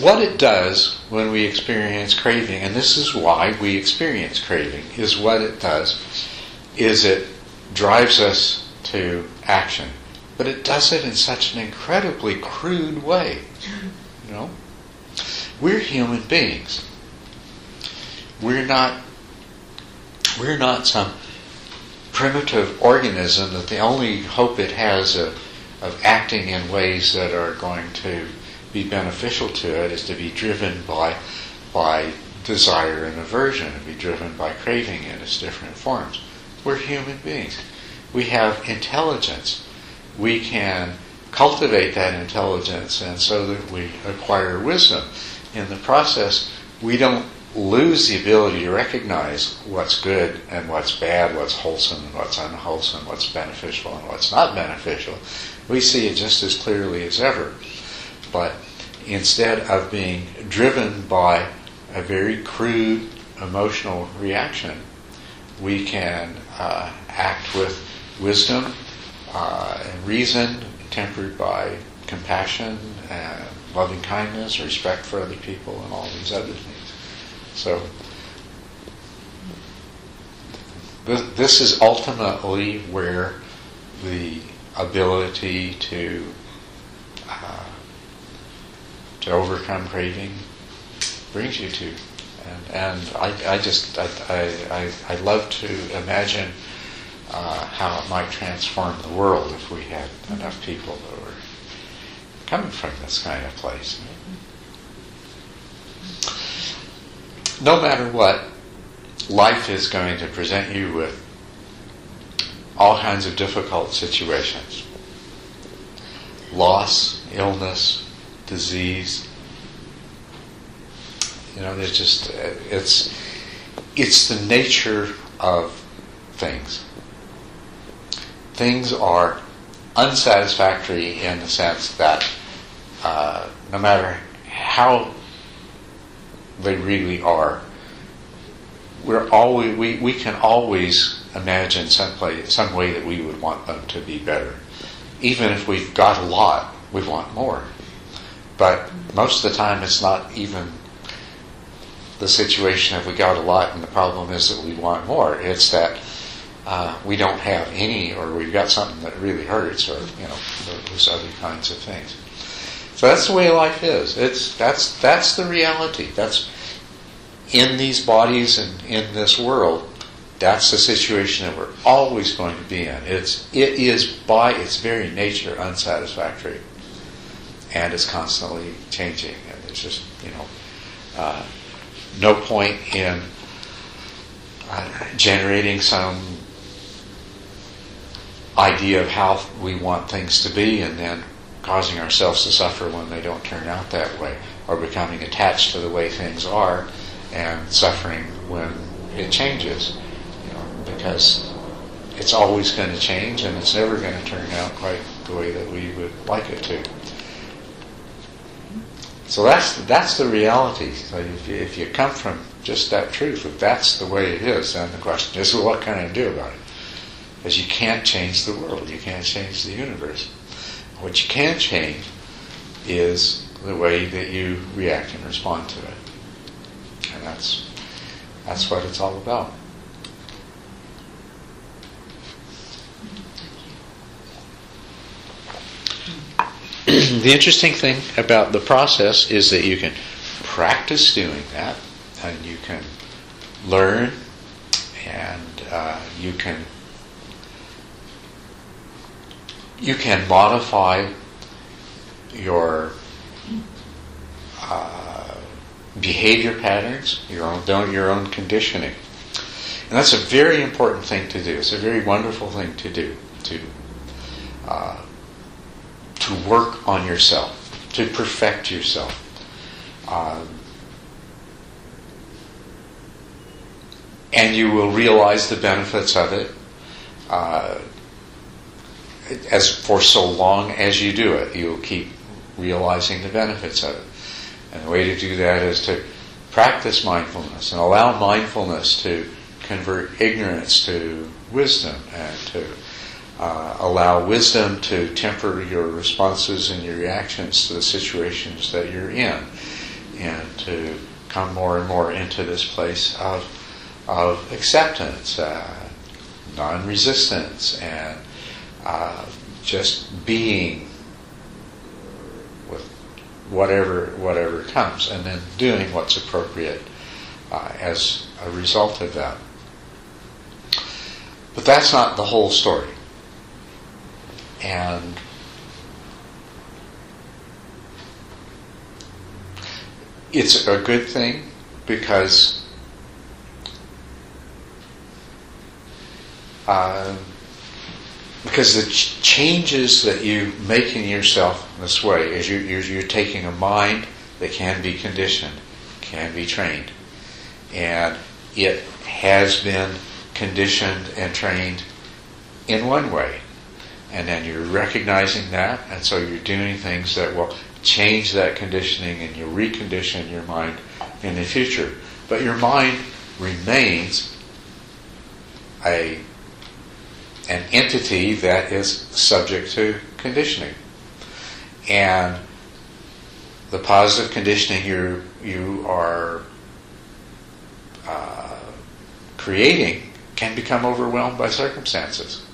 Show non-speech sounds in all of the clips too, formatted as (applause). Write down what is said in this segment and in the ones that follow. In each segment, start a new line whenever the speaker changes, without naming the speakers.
what it does when we experience craving, and this is why we experience craving, is what it does is it drives us to action. But it does it in such an incredibly crude way. You know? We're human beings. We're not we're not some primitive organism that the only hope it has of, of acting in ways that are going to be beneficial to it is to be driven by by desire and aversion and be driven by craving in its different forms. We're human beings. We have intelligence. We can cultivate that intelligence and so that we acquire wisdom. In the process, we don't lose the ability to recognize what's good and what's bad, what's wholesome and what's unwholesome, what's beneficial and what's not beneficial. We see it just as clearly as ever. But instead of being driven by a very crude emotional reaction, we can uh, act with wisdom uh, and reason, tempered by compassion and loving kindness, respect for other people, and all these other things. So, this is ultimately where the ability to to overcome craving brings you to. And, and I, I just, I, I, I love to imagine uh, how it might transform the world if we had enough people that were coming from this kind of place. No matter what, life is going to present you with all kinds of difficult situations loss, illness, disease. You know, there's just it's it's the nature of things. Things are unsatisfactory in the sense that uh, no matter how they really are, we're always we, we can always imagine some place, some way that we would want them to be better. Even if we've got a lot, we want more. But most of the time, it's not even the situation if we got a lot and the problem is that we want more. It's that uh, we don't have any or we've got something that really hurts or, you know, those other kinds of things. So that's the way life is. It's, that's, that's the reality. That's in these bodies and in this world. That's the situation that we're always going to be in. It's, it is by its very nature unsatisfactory and it's constantly changing. And there's just, you know, uh, no point in uh, generating some idea of how we want things to be and then causing ourselves to suffer when they don't turn out that way, or becoming attached to the way things are and suffering when it changes. You know, because it's always going to change and it's never going to turn out quite the way that we would like it to. So that's that's the reality. So if you, if you come from just that truth, if that's the way it is, then the question is, well, what can I do about it? Because you can't change the world, you can't change the universe. What you can change is the way that you react and respond to it, and that's that's what it's all about. The interesting thing about the process is that you can practice doing that, and you can learn, and uh, you can you can modify your uh, behavior patterns, your own your own conditioning, and that's a very important thing to do. It's a very wonderful thing to do to. Uh, to work on yourself, to perfect yourself. Um, and you will realize the benefits of it uh, as for so long as you do it. You'll keep realizing the benefits of it. And the way to do that is to practice mindfulness and allow mindfulness to convert ignorance to wisdom and to uh, allow wisdom to temper your responses and your reactions to the situations that you're in. and to come more and more into this place of, of acceptance, uh, non resistance, and uh, just being with whatever, whatever comes, and then doing what's appropriate uh, as a result of that. But that's not the whole story. And it's a good thing because uh, because the ch- changes that you make in yourself in this way is you, you're, you're taking a mind that can be conditioned, can be trained, and it has been conditioned and trained in one way. And then you're recognizing that, and so you're doing things that will change that conditioning and you recondition your mind in the future. But your mind remains a an entity that is subject to conditioning. And the positive conditioning you you are uh, creating can become overwhelmed by circumstances.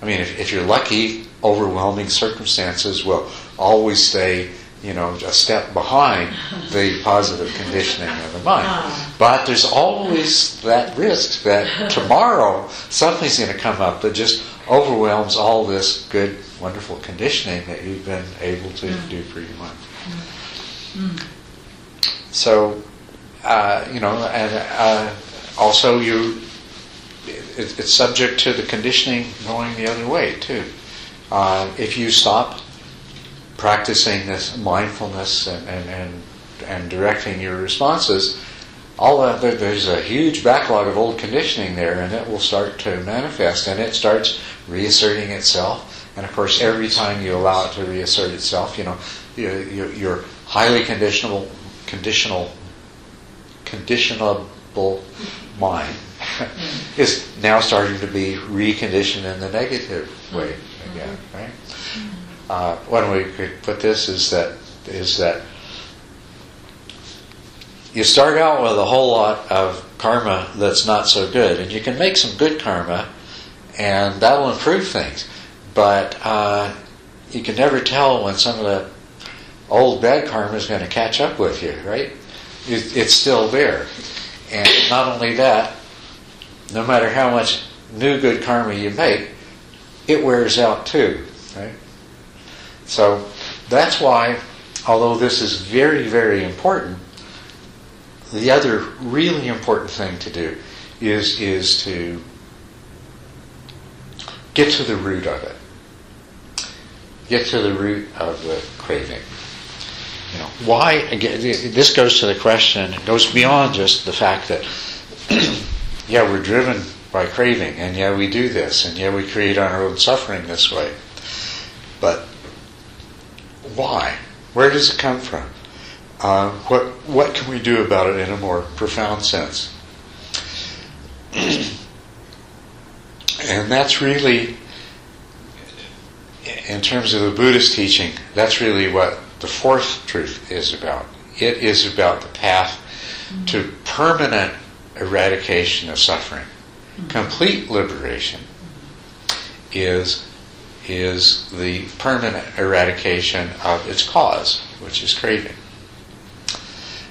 I mean, if, if you're lucky, overwhelming circumstances will always stay, you know, a step behind the positive conditioning of the mind.
Ah.
But there's always that risk that tomorrow something's going to come up that just overwhelms all this good, wonderful conditioning that you've been able to do for your mind. So, uh, you know, and uh, also you, it's subject to the conditioning going the other way too. Uh, if you stop practicing this mindfulness and, and, and, and directing your responses, all there's a huge backlog of old conditioning there, and it will start to manifest, and it starts reasserting itself. And of course, every time you allow it to reassert itself, you know, you, you, your highly conditional, conditional, conditionable mind (laughs) is now starting to be reconditioned in the negative way again, right? Uh, one way we could put this is that is that you start out with a whole lot of karma that's not so good, and you can make some good karma, and that'll improve things. But uh, you can never tell when some of the old bad karma is going to catch up with you, right? It, it's still there, and not only that, no matter how much new good karma you make, it wears out too, right? So that's why, although this is very, very important, the other really important thing to do is is to get to the root of it. Get to the root of the craving. You know, why again this goes to the question, it goes beyond just the fact that (clears throat) yeah, we're driven by craving and yeah we do this and yeah we create our own suffering this way. But why? Where does it come from? Uh, what what can we do about it in a more profound sense? (clears throat) and that's really, in terms of the Buddhist teaching, that's really what the fourth truth is about. It is about the path to permanent eradication of suffering. Complete liberation is is the permanent eradication of its cause, which is craving.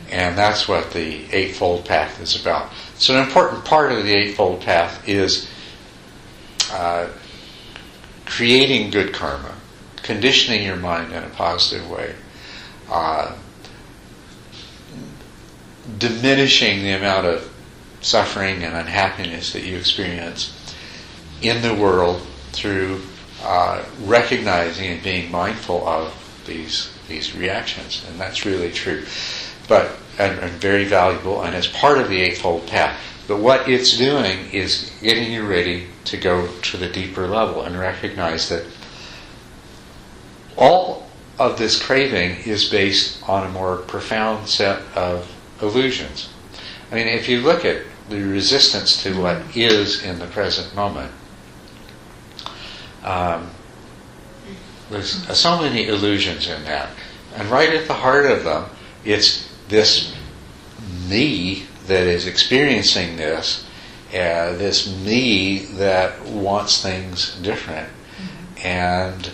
And that's what the Eightfold Path is about. So, an important part of the Eightfold Path is uh, creating good karma, conditioning your mind in a positive way, uh, diminishing the amount of suffering and unhappiness that you experience in the world through uh, recognizing and being mindful of these these reactions, and that's really true. But and, and very valuable, and as part of the eightfold path. But what it's doing is getting you ready to go to the deeper level and recognize that all of this craving is based on a more profound set of illusions. I mean, if you look at the resistance to what is in the present moment, um, there's so many illusions in that. And right at the heart of them it's this me that is experiencing this, uh, this me that wants things different, mm-hmm. and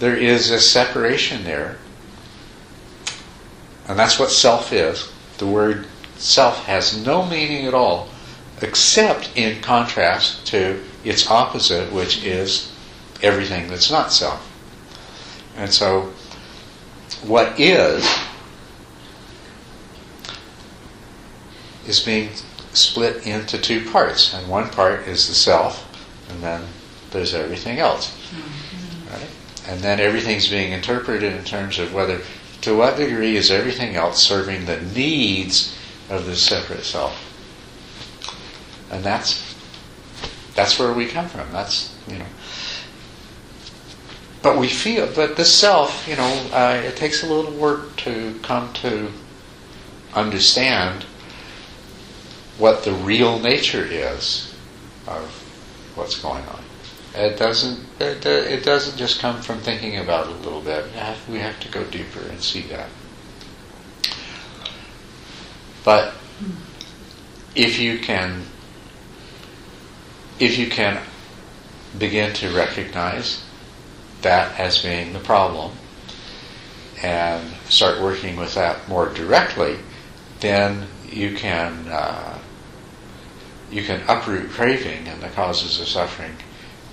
there is a separation there, and that's what self is. The word self has no meaning at all, except in contrast to its opposite, which is everything that's not self. And so, what is is being split into two parts, and one part is the self, and then there's everything else. Mm-hmm. Right? And then everything's being interpreted in terms of whether, to what degree is everything else serving the needs of the separate self. And that's that's where we come from. That's you know. But we feel, but the self, you know, uh, it takes a little work to come to understand what the real nature is of what's going on. It doesn't. It, it doesn't just come from thinking about it a little bit. We have to go deeper and see that. But if you can, if you can begin to recognize that as being the problem and start working with that more directly, then you can uh, you can uproot craving and the causes of suffering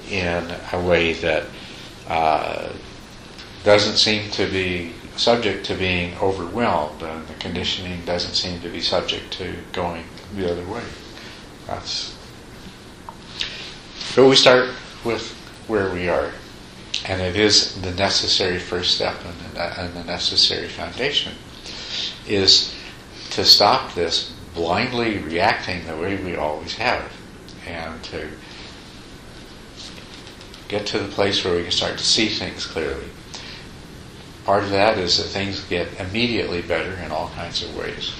in a way that uh, doesn't seem to be subject to being overwhelmed, and the conditioning doesn't seem to be subject to going the other way. That's. But we start with where we are, and it is the necessary first step and the, and the necessary foundation is to stop this blindly reacting the way we always have, and to get to the place where we can start to see things clearly. Part of that is that things get immediately better in all kinds of ways.